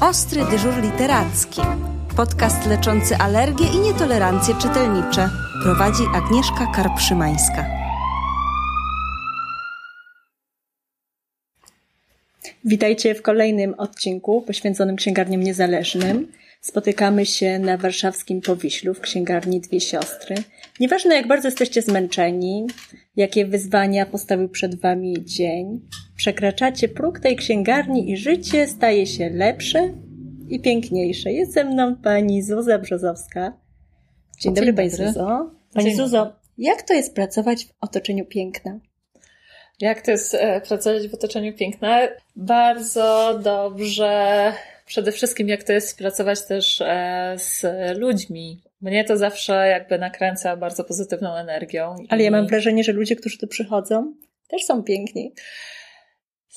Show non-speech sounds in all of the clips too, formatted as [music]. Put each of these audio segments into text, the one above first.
Ostry dyżur literacki. Podcast leczący alergie i nietolerancje czytelnicze. Prowadzi Agnieszka Karpszymańska. Witajcie w kolejnym odcinku poświęconym księgarniom niezależnym. Spotykamy się na warszawskim Powiślu w księgarni Dwie Siostry. Nieważne jak bardzo jesteście zmęczeni, jakie wyzwania postawił przed wami dzień, przekraczacie próg tej księgarni i życie staje się lepsze i piękniejsze. Jest ze mną pani Zuza Brzozowska. Dzień, dobry, pani Zuzo. Pani Dzień Zuzo, jak to jest pracować w otoczeniu piękna? Jak to jest e, pracować w otoczeniu piękna? Bardzo dobrze. Przede wszystkim, jak to jest pracować też e, z ludźmi. Mnie to zawsze jakby nakręca bardzo pozytywną energią. Ale ja mam wrażenie, że ludzie, którzy tu przychodzą, też są piękni.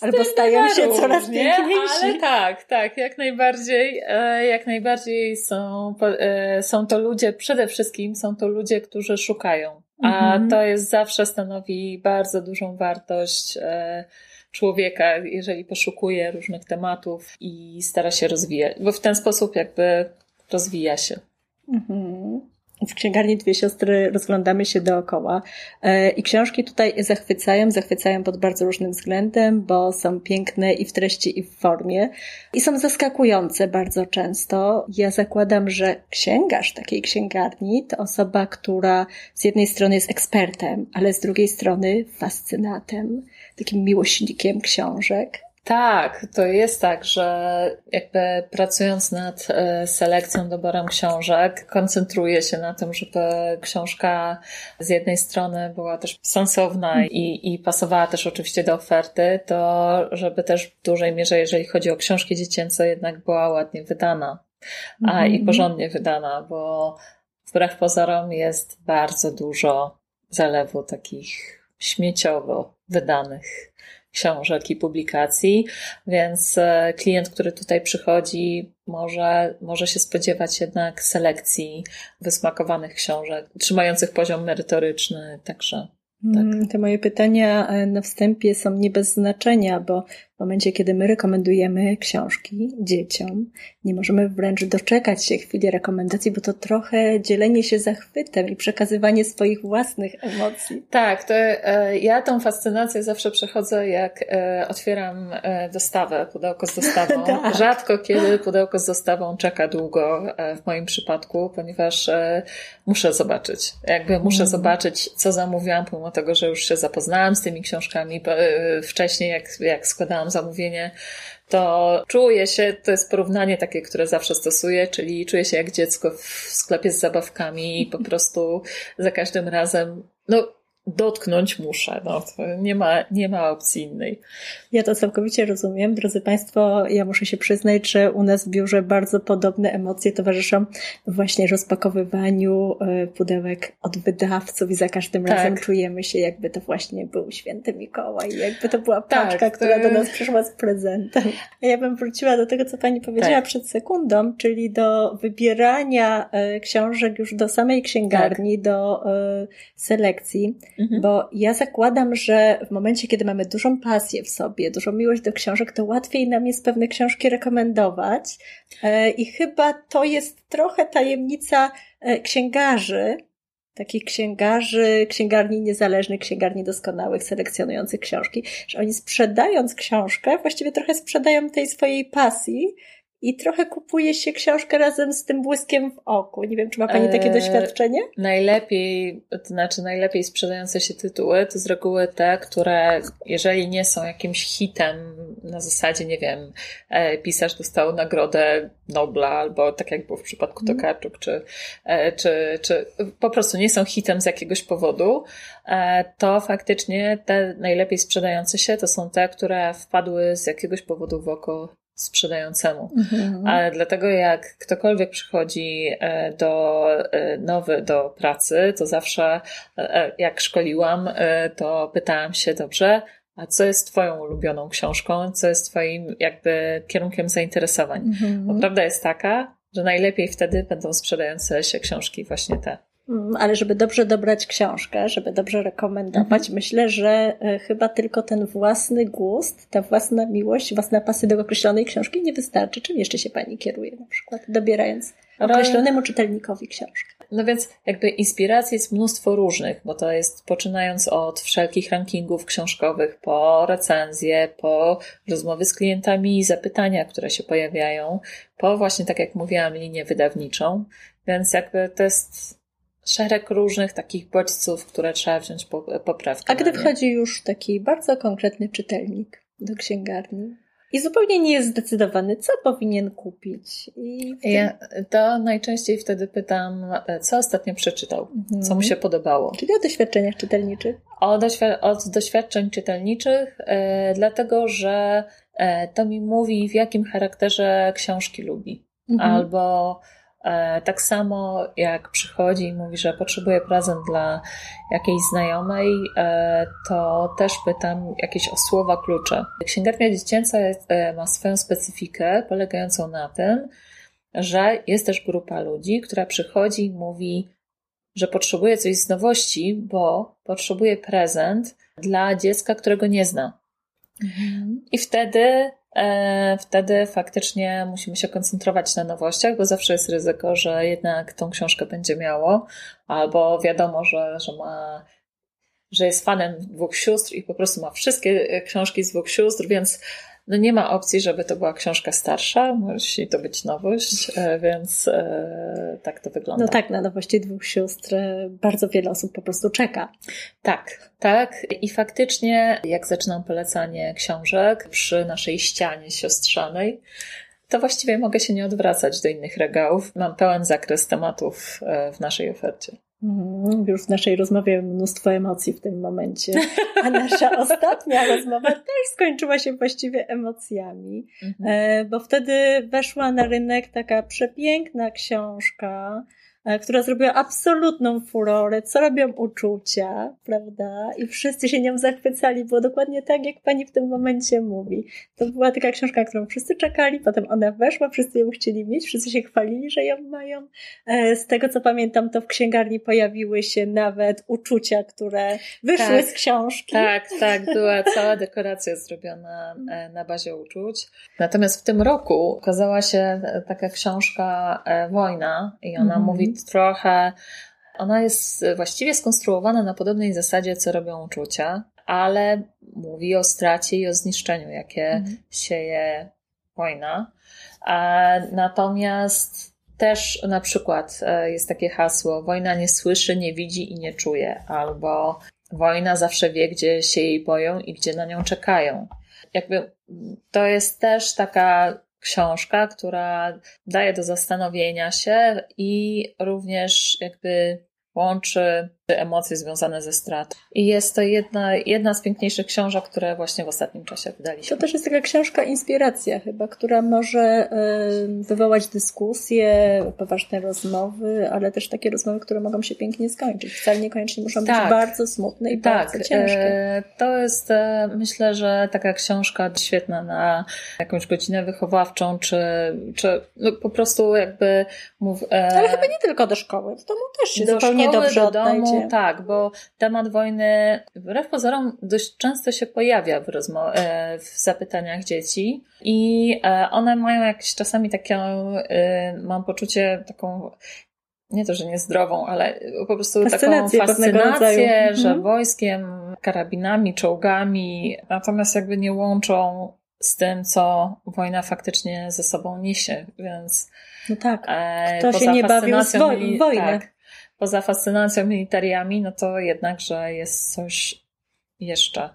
Albo stają się coraz różnie, piękniejsi. Ale tak, tak, jak najbardziej, e, jak najbardziej są, e, są to ludzie, przede wszystkim są to ludzie, którzy szukają. A Mhm. to jest zawsze stanowi bardzo dużą wartość e, człowieka, jeżeli poszukuje różnych tematów i stara się rozwijać, bo w ten sposób jakby rozwija się. Mhm. W księgarni Dwie Siostry rozglądamy się dookoła e, i książki tutaj zachwycają, zachwycają pod bardzo różnym względem, bo są piękne i w treści, i w formie i są zaskakujące bardzo często. Ja zakładam, że księgarz takiej księgarni to osoba, która z jednej strony jest ekspertem, ale z drugiej strony fascynatem, takim miłośnikiem książek. Tak, to jest tak, że jakby pracując nad e, selekcją, doborem książek, koncentruję się na tym, żeby książka z jednej strony była też sensowna i, i pasowała też oczywiście do oferty, to żeby też w dużej mierze, jeżeli chodzi o książki dziecięce, jednak była ładnie wydana, a i Mhm. porządnie wydana, bo wbrew pozorom jest bardzo dużo zalewu takich śmieciowo wydanych książek i publikacji, więc e, klient, który tutaj przychodzi, może, może się spodziewać jednak selekcji wysmakowanych książek, trzymających poziom merytoryczny, także Mm, Te moje pytania e, na wstępie są nie bez znaczenia, bo w momencie, kiedy my rekomendujemy książki dzieciom, nie możemy wręcz doczekać się chwili rekomendacji, bo to trochę dzielenie się zachwytem i przekazywanie swoich własnych emocji. Tak, to e, ja tą fascynację zawsze przechodzę, jak e, otwieram e, dostawę, pudełko z dostawą. [laughs] Tak. Rzadko kiedy pudełko z dostawą czeka długo w moim przypadku, ponieważ muszę zobaczyć. Jakby muszę Mhm. zobaczyć, co zamówiłam, pomimo tego, że już się zapoznałam z tymi książkami wcześniej, jak, jak składałam zamówienie, to czuję się, to jest porównanie takie, które zawsze stosuję, czyli czuję się jak dziecko w sklepie z zabawkami i po [laughs] prostu za każdym razem, no, dotknąć muszę, no, nie ma, nie ma opcji innej. Ja to całkowicie rozumiem. Drodzy Państwo, ja muszę się przyznać, że u nas w biurze bardzo podobne emocje towarzyszą właśnie rozpakowywaniu e, pudełek od wydawców i za każdym Tak. razem czujemy się, jakby to właśnie był święty Mikołaj, jakby to była Tak, paczka, to- która do nas przyszła z prezentem. A ja bym wróciła do tego, co Pani powiedziała Tak. przed sekundą, czyli do wybierania e, książek już do samej księgarni, do e, selekcji. Mhm. Bo ja zakładam, że w momencie, kiedy mamy dużą pasję w sobie, dużą miłość do książek, to łatwiej nam jest pewne książki rekomendować. E, I chyba to jest trochę tajemnica e, księgarzy, takich księgarzy, księgarni niezależnych, księgarni doskonałych, selekcjonujących książki, że oni sprzedając książkę, właściwie trochę sprzedają tej swojej pasji i trochę kupuje się książkę razem z tym błyskiem w oku. Nie wiem, czy ma Pani takie Eee, doświadczenie? Najlepiej, to znaczy najlepiej sprzedające się tytuły to z reguły te, które jeżeli nie są jakimś hitem na zasadzie, nie wiem, e, pisarz dostał nagrodę Nobla albo tak jak było w przypadku Mhm. Tokarczuk, czy, e, czy, czy po prostu nie są hitem z jakiegoś powodu, e, to faktycznie te najlepiej sprzedające się to są te, które wpadły z jakiegoś powodu w oko sprzedającemu. Mhm. Ale dlatego jak ktokolwiek przychodzi e, do e, nowy do pracy, to zawsze e, jak szkoliłam, to pytałam się dobrze, a co jest twoją ulubioną książką, co jest twoim jakby kierunkiem zainteresowań. Mhm. Bo prawda jest taka, że najlepiej wtedy będą sprzedające się książki właśnie te. Mm, ale żeby dobrze dobrać książkę, żeby dobrze rekomendować, mhm. myślę, że e, chyba tylko ten własny gust, ta własna miłość, własna pasja do określonej książki nie wystarczy. Czym jeszcze się Pani kieruje na przykład, dobierając określonemu czytelnikowi książkę? No więc jakby inspiracji jest mnóstwo różnych, bo to jest poczynając od wszelkich rankingów książkowych, po recenzje, po rozmowy z klientami, zapytania, które się pojawiają, po właśnie, tak jak mówiłam, linię wydawniczą. Więc jakby to jest szereg różnych takich bodźców, które trzeba wziąć po, poprawkę. A gdy wchodzi już taki bardzo konkretny czytelnik do księgarni i zupełnie nie jest zdecydowany, co powinien kupić. I wtedy... Ja to najczęściej wtedy pytam, co ostatnio przeczytał, mhm. co mu się podobało. Czyli o doświadczeniach czytelniczych? O, doświ- od doświadczeń czytelniczych, e, dlatego że e, to mi mówi, w jakim charakterze książki lubi. Mhm. Albo E, tak samo jak przychodzi i mówi, że potrzebuje prezent dla jakiejś znajomej, e, to też pytam jakieś o słowa klucze. Księgarnia dziecięca e, ma swoją specyfikę polegającą na tym, że jest też grupa ludzi, która przychodzi i mówi, że potrzebuje coś z nowości, bo potrzebuje prezent dla dziecka, którego nie zna. Mhm. I wtedy E, wtedy faktycznie musimy się koncentrować na nowościach, bo zawsze jest ryzyko, że jednak tą książkę będzie miało, albo wiadomo, że, że ma że jest fanem dwóch sióstr i po prostu ma wszystkie książki z dwóch sióstr, więc no nie ma opcji, żeby to była książka starsza, musi to być nowość, e, więc e, tak to wygląda. No tak, na nowości dwóch sióstr e, bardzo wiele osób po prostu czeka. Tak, tak. I faktycznie, jak zaczynam polecanie książek przy naszej ścianie siostrzanej, to właściwie mogę się nie odwracać do innych regałów. Mam pełen zakres tematów w naszej ofercie. Mhm, już w naszej rozmowie mnóstwo emocji w tym momencie. A nasza [laughs] ostatnia rozmowa też skończyła się właściwie emocjami, mhm. E, bo wtedy weszła na rynek taka przepiękna książka, która zrobiła absolutną furorę, co robią uczucia, prawda? I wszyscy się nią zachwycali. Było dokładnie tak, jak pani w tym momencie mówi. To była taka książka, którą wszyscy czekali, potem ona weszła, wszyscy ją chcieli mieć, wszyscy się chwalili, że ją mają. E, z tego co pamiętam, to w księgarni pojawiły się nawet uczucia, które wyszły tak, z książki. Tak, tak, była cała dekoracja zrobiona e, na bazie uczuć. Natomiast w tym roku ukazała się taka książka Wojna i ona mm -hmm. mówi trochę. Ona jest właściwie skonstruowana na podobnej zasadzie, co robią uczucia, ale mówi o stracie i o zniszczeniu, jakie mhm. sieje wojna. Natomiast też na przykład e, jest takie hasło: wojna nie słyszy, nie widzi i nie czuje, albo wojna zawsze wie, gdzie się jej boją i gdzie na nią czekają. Jakby to jest też taka książka, która daje do zastanowienia się i również jakby łączy emocje związane ze stratą. I jest to jedna, jedna z piękniejszych książek, które właśnie w ostatnim czasie wydaliśmy. To też jest taka książka inspiracja chyba, która może wywołać dyskusje, poważne rozmowy, ale też takie rozmowy, które mogą się pięknie skończyć. Wcale niekoniecznie muszą tak. być bardzo smutne i tak. bardzo ciężkie. E, to jest e, myślę, że taka książka świetna na jakąś godzinę wychowawczą, czy, czy no po prostu jakby mów, e, Ale chyba nie tylko do szkoły, w domu też się do zupełnie szkoły, dobrze do domu, Tak, bo temat wojny wbrew pozorom dość często się pojawia w, rozmo- e, w zapytaniach dzieci i e, one mają jakieś czasami taką, e, mam poczucie taką nie to, że niezdrową, ale po prostu fascynację taką fascynację, że mhm. wojskiem, karabinami, czołgami, natomiast jakby nie łączą z tym, co wojna faktycznie ze sobą niesie, więc... No tak, kto się nie bawił z wo- wojny. Tak, poza fascynacją militariami, no to jednakże jest coś jeszcze,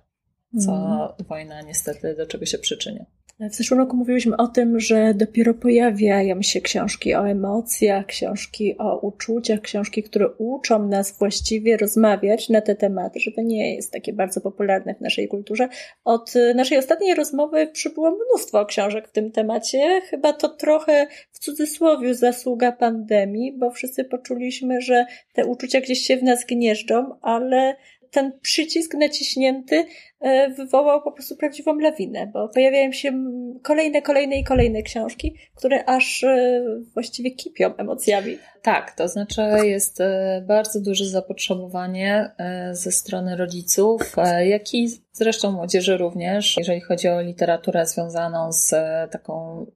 co mm. wojna niestety do czego się przyczynia. W zeszłym roku mówiliśmy o tym, że dopiero pojawiają się książki o emocjach, książki o uczuciach, książki, które uczą nas właściwie rozmawiać na te tematy, że to nie jest takie bardzo popularne w naszej kulturze. Od naszej ostatniej rozmowy przybyło mnóstwo książek w tym temacie. Chyba to trochę w cudzysłowie zasługa pandemii, bo wszyscy poczuliśmy, że te uczucia gdzieś się w nas gnieżdżą, ale ten przycisk naciśnięty e, wywołał po prostu prawdziwą lawinę, bo pojawiają się kolejne, kolejne i kolejne książki, które aż e, właściwie kipią emocjami. Tak, to znaczy jest e, bardzo duże zapotrzebowanie ze strony rodziców, jak i zresztą młodzieży również, jeżeli chodzi o literaturę związaną z taką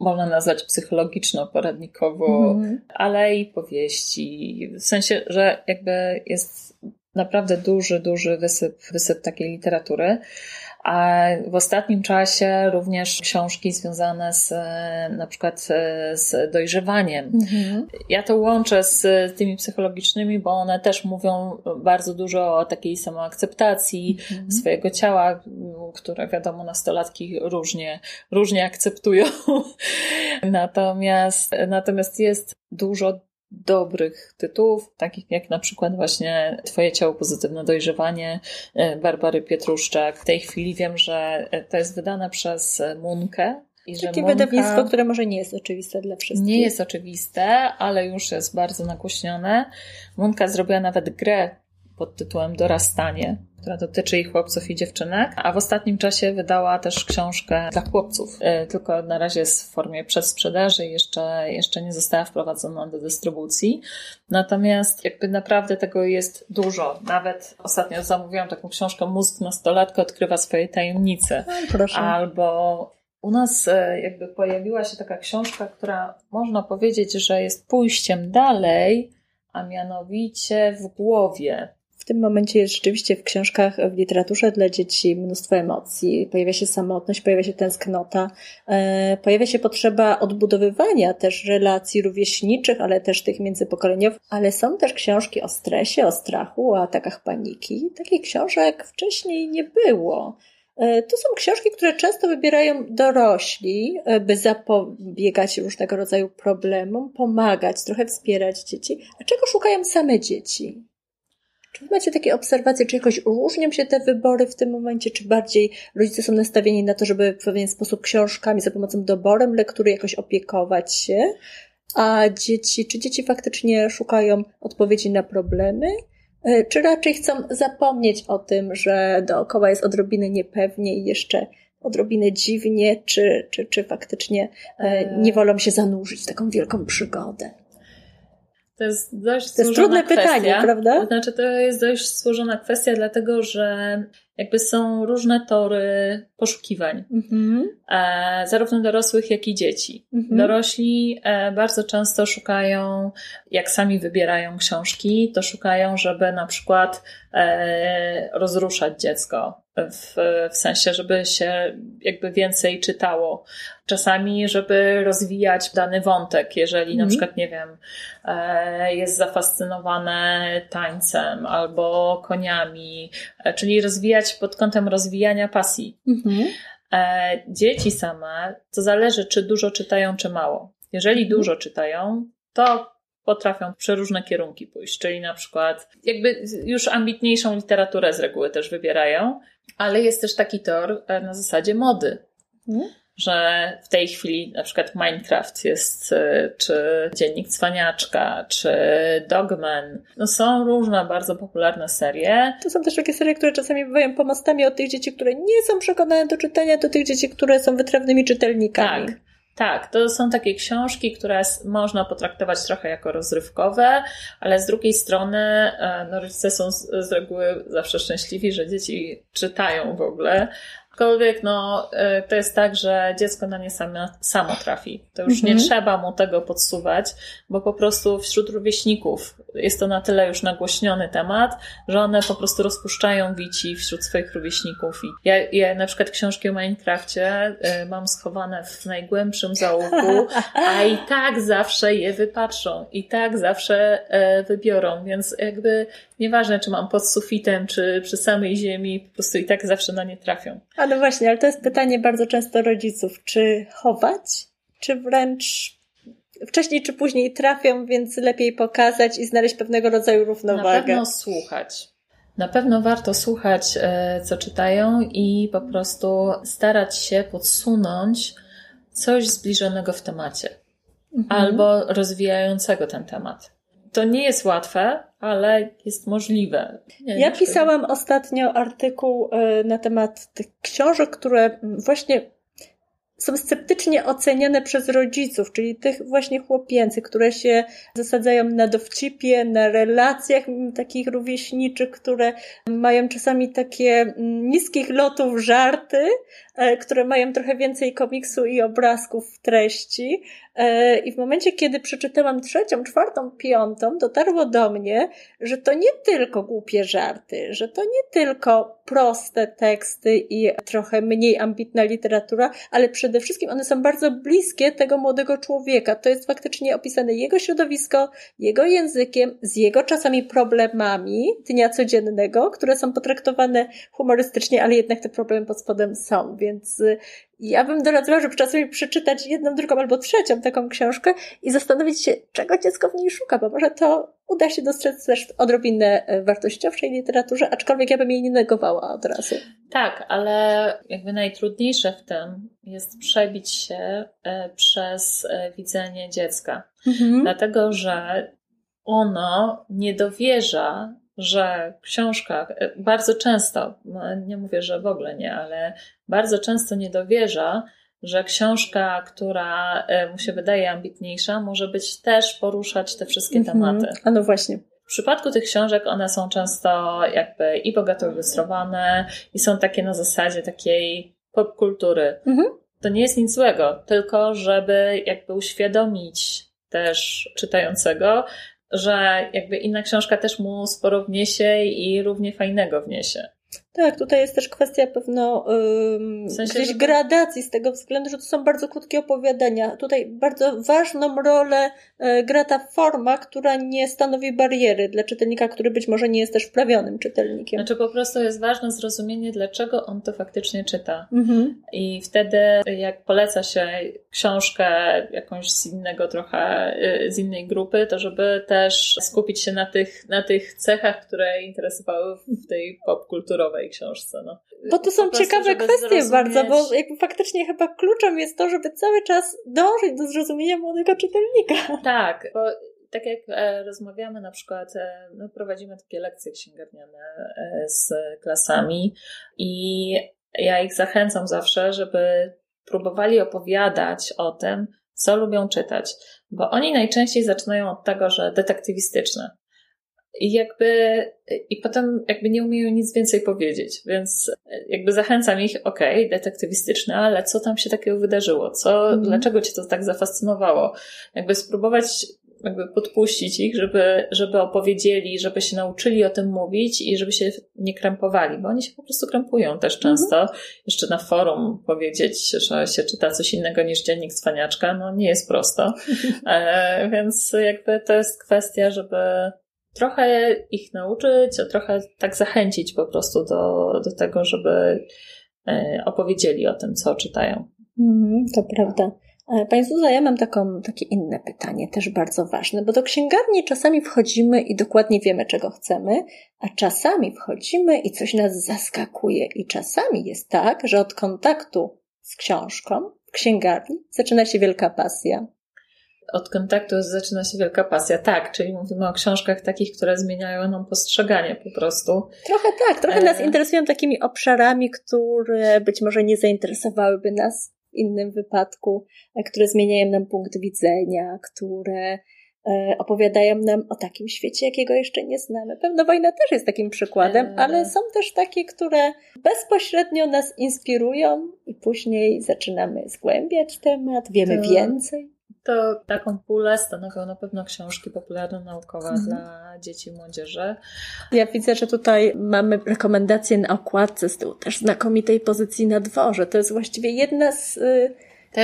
można nazwać psychologiczno-poradnikowo, mm. ale i powieści. W sensie, że jakby jest naprawdę duży, duży wysyp, wysyp takiej literatury. A w ostatnim czasie również książki związane z na przykład z dojrzewaniem. Mhm. Ja to łączę z tymi psychologicznymi, bo one też mówią bardzo dużo o takiej samoakceptacji mhm. swojego ciała, które wiadomo nastolatki różnie, różnie akceptują. [laughs] natomiast, natomiast jest dużo dobrych tytułów, takich jak na przykład właśnie Twoje ciało, pozytywne dojrzewanie e, Barbary Pietruszczak. W tej chwili wiem, że e, to jest wydane przez Munkę. I Takie Munka wydawnictwo, które może nie jest oczywiste dla wszystkich. Nie jest oczywiste, ale już jest bardzo nagłośnione. Munka zrobiła nawet grę pod tytułem Dorastanie, która dotyczy i chłopców i dziewczynek, a w ostatnim czasie wydała też książkę dla chłopców, e, tylko na razie jest w formie przedsprzedaży i jeszcze, jeszcze nie została wprowadzona do dystrybucji. Natomiast jakby naprawdę tego jest dużo. Nawet ostatnio zamówiłam taką książkę Mózg nastolatka odkrywa swoje tajemnice. No, proszę. Albo u nas e, jakby pojawiła się taka książka, która można powiedzieć, że jest pójściem dalej, a mianowicie w głowie tym momencie jest rzeczywiście w książkach, w literaturze dla dzieci mnóstwo emocji. Pojawia się samotność, pojawia się tęsknota, e, pojawia się potrzeba odbudowywania też relacji rówieśniczych, ale też tych międzypokoleniowych. Ale są też książki o stresie, o strachu, o atakach paniki. Takich książek wcześniej nie było. E, to są książki, które często wybierają dorośli, e, by zapobiegać różnego rodzaju problemom, pomagać, trochę wspierać dzieci. A czego szukają same dzieci? Czy macie takie obserwacje, czy jakoś różnią się te wybory w tym momencie, czy bardziej rodzice są nastawieni na to, żeby w pewien sposób książkami za pomocą doborem lektury jakoś opiekować się, a dzieci, czy dzieci faktycznie szukają odpowiedzi na problemy, e, czy raczej chcą zapomnieć o tym, że dookoła jest odrobiny niepewnie i jeszcze odrobinę dziwnie, czy, czy, czy faktycznie e, nie wolą się zanurzyć w taką wielką przygodę? To jest dość to jest trudne kwestia. pytanie, prawda? To znaczy, to jest dość złożona kwestia, dlatego że jakby są różne tory poszukiwań, mm-hmm. e, zarówno dorosłych, jak i dzieci. Mm-hmm. Dorośli e, bardzo często szukają, jak sami wybierają książki, to szukają, żeby na przykład e, rozruszać dziecko, w, w sensie, żeby się jakby więcej czytało. Czasami, żeby rozwijać dany wątek, jeżeli na mhm. przykład, nie wiem, e, jest zafascynowane tańcem albo koniami, e, czyli rozwijać pod kątem rozwijania pasji. Mhm. E, dzieci same, to zależy, czy dużo czytają, czy mało. Jeżeli mhm. dużo czytają, to potrafią przeróżne kierunki pójść, czyli na przykład jakby już ambitniejszą literaturę z reguły też wybierają, ale jest też taki tor e, na zasadzie mody. Mhm. Że w tej chwili na przykład Minecraft jest, e, czy Dziennik Cwaniaczka, czy Dogman. No są różne bardzo popularne serie. To są też takie serie, które czasami bywają pomostami od tych dzieci, które nie są przekonane do czytania, do tych dzieci, które są wytrawnymi czytelnikami. Tak. Tak, to są takie książki, które można potraktować trochę jako rozrywkowe, ale z drugiej strony e, no, rodzice są z, z reguły zawsze szczęśliwi, że dzieci czytają w ogóle, Aczkolwiek no, e, to jest tak, że dziecko na nie samo, samo trafi. To już nie mhm. trzeba mu tego podsuwać, bo po prostu wśród rówieśników jest to na tyle już nagłośniony temat, że one po prostu rozpuszczają wici wśród swoich rówieśników. I ja, ja na przykład książki o Minecrafcie y, mam schowane w najgłębszym zaułku, a i tak zawsze je wypatrzą, i tak zawsze y, wybiorą, więc jakby nieważne, czy mam pod sufitem, czy przy samej ziemi, po prostu i tak zawsze na nie trafią. A no właśnie, ale to jest pytanie bardzo często rodziców, czy chować, czy wręcz wcześniej czy później trafią, więc lepiej pokazać i znaleźć pewnego rodzaju równowagę. Na pewno słuchać. Na pewno warto słuchać, e, co czytają i po prostu starać się podsunąć coś zbliżonego w temacie mhm. albo rozwijającego ten temat. To nie jest łatwe, ale jest możliwe. Nie, ja pisałam ostatnio artykuł e, na temat tych książek, które właśnie są sceptycznie oceniane przez rodziców, czyli tych właśnie chłopięcych, które się zasadzają na dowcipie, na relacjach takich rówieśniczych, które mają czasami takie niskich lotów żarty, które mają trochę więcej komiksu i obrazków w treści. E, I w momencie, kiedy przeczytałam trzecią, czwartą, piątą, dotarło do mnie, że to nie tylko głupie żarty, że to nie tylko proste teksty i trochę mniej ambitna literatura, ale przede wszystkim one są bardzo bliskie tego młodego człowieka. To jest faktycznie opisane jego środowisko, jego językiem, z jego czasami problemami dnia codziennego, które są potraktowane humorystycznie, ale jednak te problemy pod spodem są, więc ja bym doradzała, żeby czasami przeczytać jedną, drugą albo trzecią taką książkę i zastanowić się, czego dziecko w niej szuka, bo może to uda się dostrzec też odrobinę e, wartościowszej literaturze, aczkolwiek ja bym jej nie negowała od razu. Tak, ale jakby najtrudniejsze w tym jest przebić się e, przez e, widzenie dziecka. Mhm. Dlatego, że ono nie dowierza że książka bardzo często, nie mówię, że w ogóle nie, ale bardzo często nie dowierza, że książka, która e, mu się wydaje ambitniejsza, może być też poruszać te wszystkie mhm. tematy. A no właśnie. W przypadku tych książek one są często jakby i bogato ilustrowane i są takie na zasadzie takiej popkultury. Mhm. To nie jest nic złego, tylko żeby jakby uświadomić też czytającego, że jakby inna książka też mu sporo wniesie i równie fajnego wniesie. Tak, tutaj jest też kwestia pewno um, w sensie, gdzieś gradacji z tego względu, że to są bardzo krótkie opowiadania. Tutaj bardzo ważną rolę e, gra ta forma, która nie stanowi bariery dla czytelnika, który być może nie jest też wprawionym czytelnikiem. Znaczy po prostu jest ważne zrozumienie, dlaczego on to faktycznie czyta. Mhm. I wtedy jak poleca się książkę jakąś z innego trochę, y, z innej grupy, to żeby też skupić się na tych, na tych cechach, które interesowały w tej popkulturowej książce. No. Bo to są prostu, ciekawe kwestie bardzo, bo jakby faktycznie chyba kluczem jest to, żeby cały czas dążyć do zrozumienia młodego czytelnika. Tak, bo tak jak e, rozmawiamy na przykład, e, no, prowadzimy takie lekcje księgarniane e, z klasami i ja ich zachęcam zawsze, żeby próbowali opowiadać o tym, co lubią czytać, bo oni najczęściej zaczynają od tego, że detektywistyczne. I jakby, i potem jakby nie umieją nic więcej powiedzieć, więc jakby zachęcam ich, okej, okay, detektywistyczne, ale co tam się takiego wydarzyło? Co, mm. dlaczego cię to tak zafascynowało? Jakby spróbować jakby podpuścić ich, żeby, żeby opowiedzieli, żeby się nauczyli o tym mówić i żeby się nie krępowali, bo oni się po prostu krępują też mhm. często. Mm. Jeszcze na forum powiedzieć, że się czyta coś innego niż dziennik cwaniaczka, no nie jest prosto. [laughs] e, więc jakby to jest kwestia, żeby trochę ich nauczyć, a trochę tak zachęcić po prostu do, do tego, żeby e, opowiedzieli o tym, co czytają. Mm, to prawda. E, Pani Zuza, ja mam taką, takie inne pytanie, też bardzo ważne, bo do księgarni czasami wchodzimy i dokładnie wiemy, czego chcemy, a czasami wchodzimy i coś nas zaskakuje. I czasami jest tak, że od kontaktu z książką w księgarni zaczyna się wielka pasja od kontaktu zaczyna się wielka pasja. Tak, czyli mówimy o książkach takich, które zmieniają nam postrzeganie po prostu. Trochę tak, trochę nas e, interesują takimi obszarami, które być może nie zainteresowałyby nas w innym wypadku, e, które zmieniają nam punkt widzenia, które e, opowiadają nam o takim świecie, jakiego jeszcze nie znamy. Pewna wojna też jest takim przykładem, ale są też takie, które bezpośrednio nas inspirują i później zaczynamy zgłębiać temat, wiemy to... więcej to taką pulę stanowią na pewno książki popularno-naukowe mhm. dla dzieci i młodzieży. Ja widzę, że tutaj mamy rekomendacje na okładce z tyłu, też znakomitej pozycji na dworze. To jest właściwie jedna z y,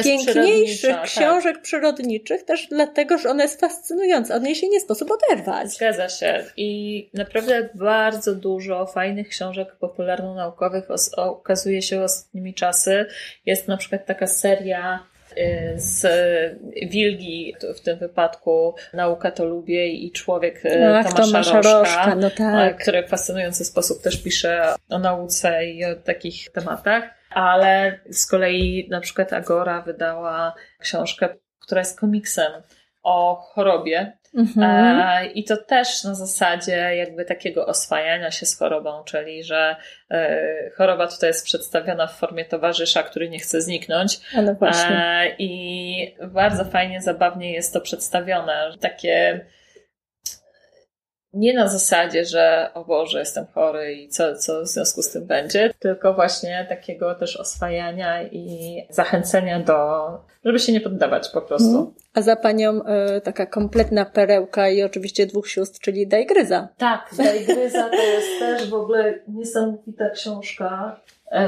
piękniejszych książek tak. przyrodniczych, też dlatego, że ona jest fascynująca. Od niej się nie sposób oderwać. Zgadza się. I naprawdę bardzo dużo fajnych książek popularno-naukowych okazuje się ostatnimi czasy. Jest na przykład taka seria z Wilgi, w tym wypadku Nauka to lubię i człowiek y, tak, Tomasza, Rożka no tak. który w fascynujący sposób też pisze o nauce i o takich tematach. Ale z kolei na przykład Agora wydała książkę, która jest komiksem o chorobie. Mhm. E, I to też na zasadzie jakby takiego oswajania się z chorobą, czyli że e, choroba tutaj jest przedstawiona w formie towarzysza, który nie chce zniknąć. Ale właśnie. E, I bardzo fajnie, zabawnie jest to przedstawione. Takie nie na zasadzie, że o Boże, jestem chory i co, co w związku z tym będzie, tylko właśnie takiego też oswajania i zachęcenia do, żeby się nie poddawać po prostu. Mhm. A za panią e, taka kompletna perełka i oczywiście dwóch sióstr, czyli Dajgryza. Tak, Dajgryza to jest też w ogóle niesamowita książka,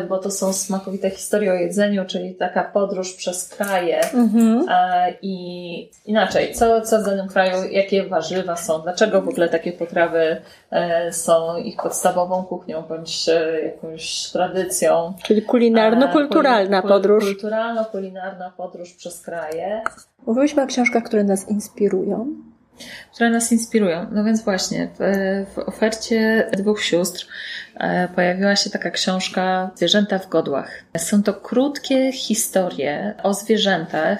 bo to są smakowite historie o jedzeniu, czyli taka podróż przez kraje. Mhm. E, I inaczej, co, co w danym kraju, jakie warzywa są, dlaczego w ogóle takie potrawy e, są ich podstawową kuchnią bądź e, jakąś tradycją. Czyli kulinarno-kulturalna E, kul- podróż. Kulturalno-kulinarna podróż przez kraje. Mówiłyśmy o książkach, które nas inspirują. które nas inspirują. No więc właśnie, w, w ofercie dwóch sióstr e, pojawiła się taka książka Zwierzęta w godłach. Są to krótkie historie o zwierzętach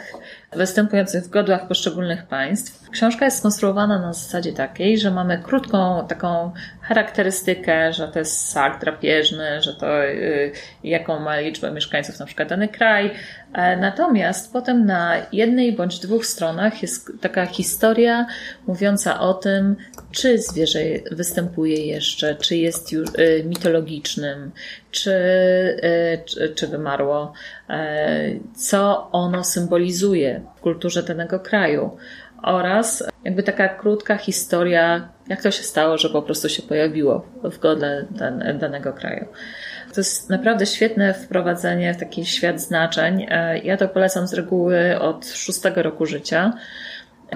występujących w godłach poszczególnych państw. Książka jest skonstruowana na zasadzie takiej, że mamy krótką taką charakterystykę, że to jest ssak drapieżny, że to y, jaką ma liczbę mieszkańców na przykład dany kraj. E, Natomiast potem na jednej bądź dwóch stronach jest taka historia mówiąca o tym, czy zwierzę występuje jeszcze, czy jest już y, mitologicznym, czy, y, czy, czy wymarło, e, co ono symbolizuje w kulturze danego kraju. Oraz jakby taka krótka historia, jak to się stało, że po prostu się pojawiło w godle dan, danego kraju. To jest naprawdę świetne wprowadzenie w taki świat znaczeń. E, Ja to polecam z reguły od szóstego roku życia,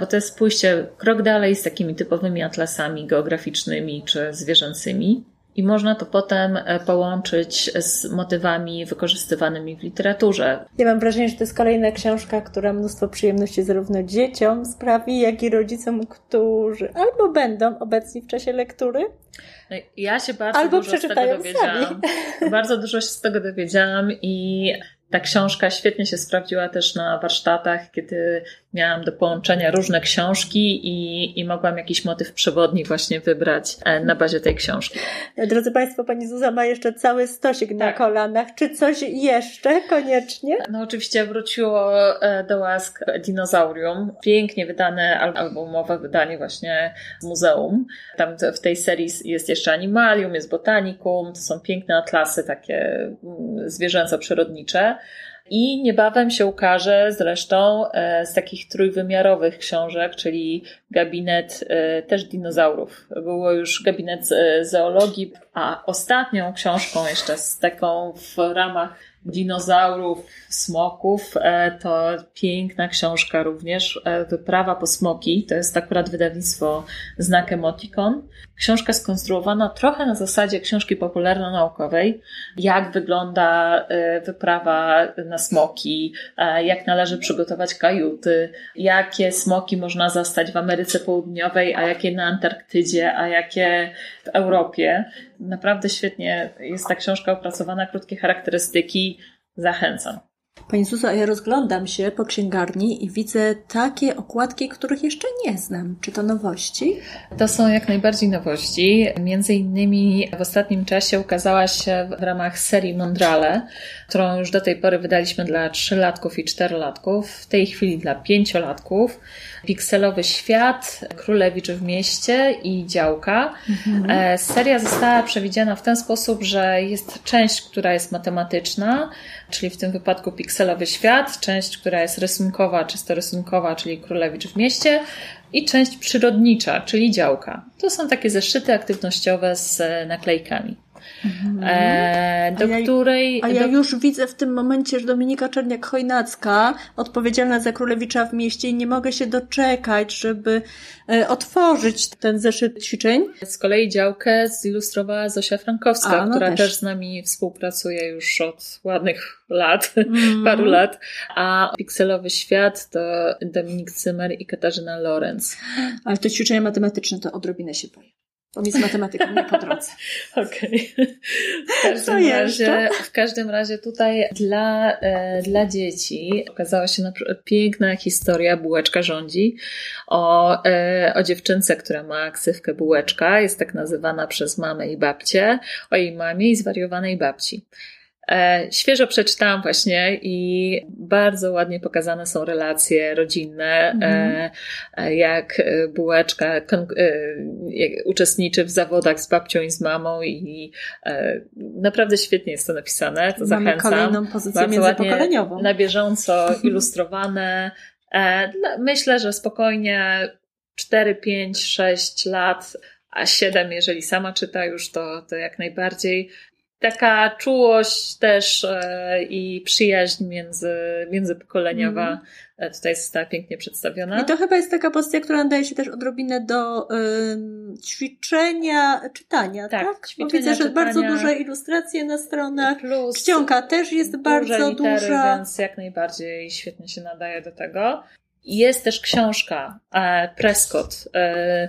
bo to jest pójście krok dalej z takimi typowymi atlasami geograficznymi czy zwierzęcymi. I można to potem e, połączyć z motywami wykorzystywanymi w literaturze. Ja mam wrażenie, że to jest kolejna książka, która mnóstwo przyjemności zarówno dzieciom sprawi, jak i rodzicom, którzy albo będą obecni w czasie lektury, No Ja się bardzo Albo dużo z tego dowiedziałam. [laughs] Bardzo dużo się z tego dowiedziałam i ta książka świetnie się sprawdziła też na warsztatach, kiedy miałam do połączenia różne książki i, i mogłam jakiś motyw przewodni właśnie wybrać e, na bazie tej książki. Drodzy Państwo, Pani Zuza ma jeszcze cały stosik na Tak. kolanach. Czy coś jeszcze koniecznie? No oczywiście wróciło e, do łask Dinozaurium. Pięknie wydane al- albumowe wydanie właśnie z muzeum. Tam w tej serii jest jeszcze animalium, jest botanikum, to są piękne atlasy takie mm, zwierzęco-przyrodnicze. I niebawem się ukaże zresztą e, z takich trójwymiarowych książek, czyli gabinet e, też dinozaurów. Było już gabinet e, zoologii, a ostatnią książką jeszcze z taką w ramach dinozaurów, smoków, e, to piękna książka również, e, Wyprawa po smoki, to jest akurat wydawnictwo Znak Emoticon. Książka skonstruowana trochę na zasadzie książki popularno-naukowej, jak wygląda e, wyprawa na smoki, jak należy przygotować kajuty, jakie smoki można zastać w Ameryce Południowej, a jakie na Antarktydzie, a jakie w Europie. Naprawdę świetnie jest ta książka opracowana, krótkie charakterystyki. Zachęcam. Pani Zuza, a ja rozglądam się po księgarni i widzę takie okładki, których jeszcze nie znam. Czy to nowości? To są jak najbardziej nowości. Między innymi w ostatnim czasie ukazała się w ramach serii Mondrale, którą już do tej pory wydaliśmy dla trzylatków i czterolatków, w tej chwili dla pięciolatków. Pikselowy świat, Królewicz w mieście i działka. E, Seria została przewidziana w ten sposób, że jest część, która jest matematyczna, czyli w tym wypadku pikselowy świat, część, która jest rysunkowa, czysto rysunkowa, czyli Królewicz w mieście i część przyrodnicza, czyli działka. To są takie zeszyty aktywnościowe z naklejkami. E, do A ja- której. A ja do, już widzę w tym momencie, że Dominika Czerniak-Chojnacka, odpowiedzialna za Królewicza w mieście i nie mogę się doczekać, żeby e, otworzyć ten zeszyt ćwiczeń. z kolei działkę zilustrowała Zosia Frankowska, A, no która też. też. z nami współpracuje już od ładnych lat, Mm. paru lat. A Pikselowy Świat to Dominik Cymer i Katarzyna Lorenz. Ale te ćwiczenia matematyczne to odrobinę się boję. Bo mi z matematyką nie po drodze. [laughs] Okej. Okay. W każdym razie, w każdym razie tutaj dla, e, dla dzieci okazała się na, piękna historia Bułeczka rządzi o, e, o dziewczynce, która ma ksywkę Bułeczka. Jest tak nazywana przez mamę i babcię. O jej mamie i zwariowanej babci. E, świeżo przeczytałam właśnie i bardzo ładnie pokazane są relacje rodzinne, mhm. E, jak bułeczka jak uczestniczy w zawodach z babcią i z mamą i naprawdę świetnie jest to napisane, to Mamy zachęcam. kolejną pozycję bardzo ładnie na bieżąco [laughs] ilustrowane. E, myślę, że spokojnie 4, 5, 6 lat a 7, jeżeli sama czyta już, to, to jak najbardziej taka czułość też e, i przyjaźń między, międzypokoleniowa mm. tutaj została pięknie przedstawiona. I to chyba jest taka pozycja, która nadaje się też odrobinę do ćwiczenia czytania, tak? tak? Ćwiczenia, Bo widzę, że czytania, bardzo duże ilustracje na stronach. Plus Czcionka też jest bardzo litery, duża. Więc jak najbardziej świetnie się nadaje do tego. Jest też książka e, Prescott. E,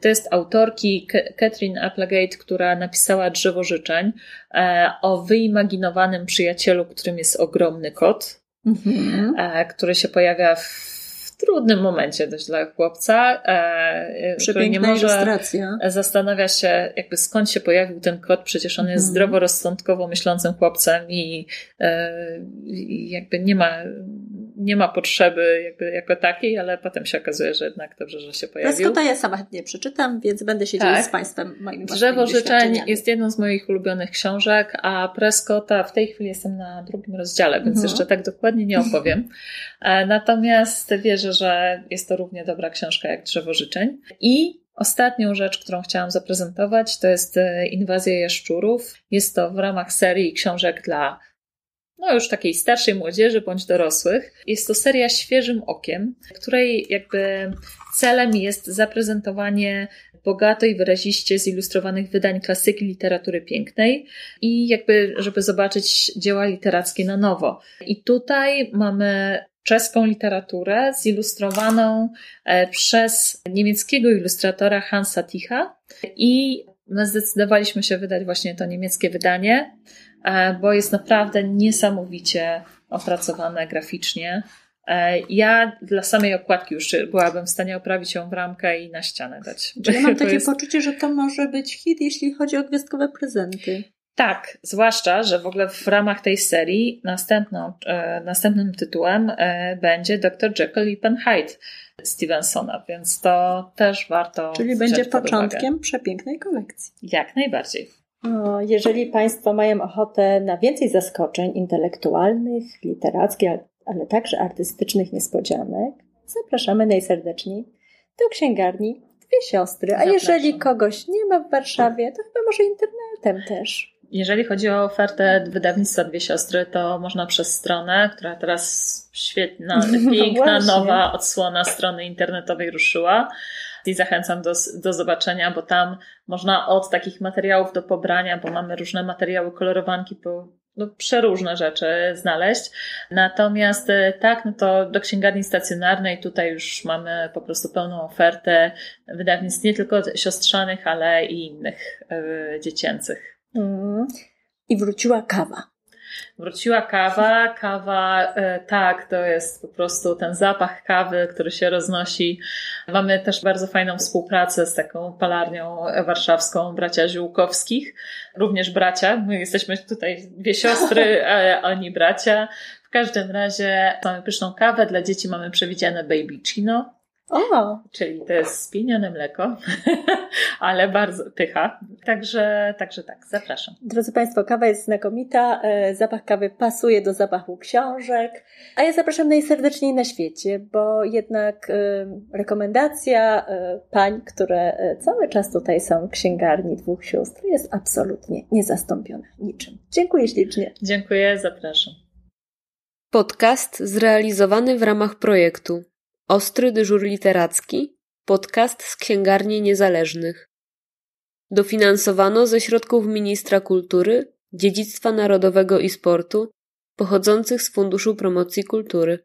to jest autorki Catherine Applegate, która napisała Drzewo Życzeń e, o wyimaginowanym przyjacielu, którym jest ogromny kot, mhm. E, który się pojawia w trudnym momencie dość dla chłopca, e, który nie może ilustracja. zastanawia się jakby skąd się pojawił ten kot, przecież on jest mhm. zdroworozsądkowo myślącym chłopcem i, i jakby nie ma nie ma potrzeby jakby jako takiej, ale potem się okazuje, że jednak dobrze, że się pojawił. Prescotta ja sama chętnie przeczytam, więc będę się tak. dzielić z Państwem moimi Drzewo życzeń jest jedną z moich ulubionych książek, a Prescotta w tej chwili jestem na drugim rozdziale, więc mhm. jeszcze tak dokładnie nie opowiem. E, natomiast wierzę, że jest to równie dobra książka jak Drzewo życzeń. I Ostatnią rzecz, którą chciałam zaprezentować, to jest e, Inwazja jaszczurów. Jest to w ramach serii książek dla no już takiej starszej młodzieży bądź dorosłych. Jest to seria Świeżym Okiem, której jakby celem jest zaprezentowanie bogato i wyraziście zilustrowanych wydań klasyki literatury pięknej i jakby, żeby zobaczyć dzieła literackie na nowo. I tutaj mamy czeską literaturę zilustrowaną e, przez niemieckiego ilustratora Hansa Ticha i zdecydowaliśmy się wydać właśnie to niemieckie wydanie. E, bo jest naprawdę niesamowicie opracowane graficznie. E, ja dla samej okładki już byłabym w stanie oprawić ją w ramkę i na ścianę dać. Ja mam [laughs] takie jest... poczucie, że to może być hit, jeśli chodzi o gwiazdkowe prezenty. Tak, zwłaszcza, że w ogóle w ramach tej serii następną, e, następnym tytułem e, będzie Dr. Jekyll i Pan Hyde Stevensona, więc to też warto. Czyli będzie początkiem przepięknej kolekcji. Jak najbardziej. Jeżeli Państwo mają ochotę na więcej zaskoczeń intelektualnych, literackich, ale także artystycznych niespodzianek, zapraszamy najserdeczniej do księgarni Dwie Siostry. A Zapraszam. jeżeli kogoś nie ma w Warszawie, to chyba może internetem też. Jeżeli chodzi o ofertę wydawnictwa Dwie Siostry, to można przez stronę, która teraz świetna, [laughs] no piękna, no nowa odsłona strony internetowej ruszyła i zachęcam do, do zobaczenia, bo tam można od takich materiałów do pobrania, bo mamy różne materiały, kolorowanki, po, no, przeróżne rzeczy znaleźć. Natomiast e, tak, no to do księgarni stacjonarnej tutaj już mamy po prostu pełną ofertę wydawnictw nie tylko siostrzanych, ale i innych yy, dziecięcych. Mm. I wróciła kawa. Wróciła kawa. Kawa, e, tak, to jest po prostu ten zapach kawy, który się roznosi. Mamy też bardzo fajną współpracę z taką palarnią warszawską bracia Ziółkowskich. Również bracia. My jesteśmy tutaj dwie siostry, [laughs] a oni bracia. W każdym razie mamy pyszną kawę. Dla dzieci mamy przewidziane baby chino. O! Czyli to jest spienione mleko, [laughs] ale bardzo pycha. Także, także tak, zapraszam. Drodzy Państwo, kawa jest znakomita, e, zapach kawy pasuje do zapachu książek, a ja zapraszam najserdeczniej na świecie, bo jednak e, rekomendacja e, pań, które cały czas tutaj są w księgarni dwóch sióstr jest absolutnie niezastąpiona niczym. Dziękuję ślicznie. Dziękuję, zapraszam. Podcast zrealizowany w ramach projektu Ostry dyżur literacki, podcast z księgarni niezależnych. Dofinansowano ze środków Ministra Kultury, Dziedzictwa Narodowego i Sportu, pochodzących z Funduszu Promocji Kultury.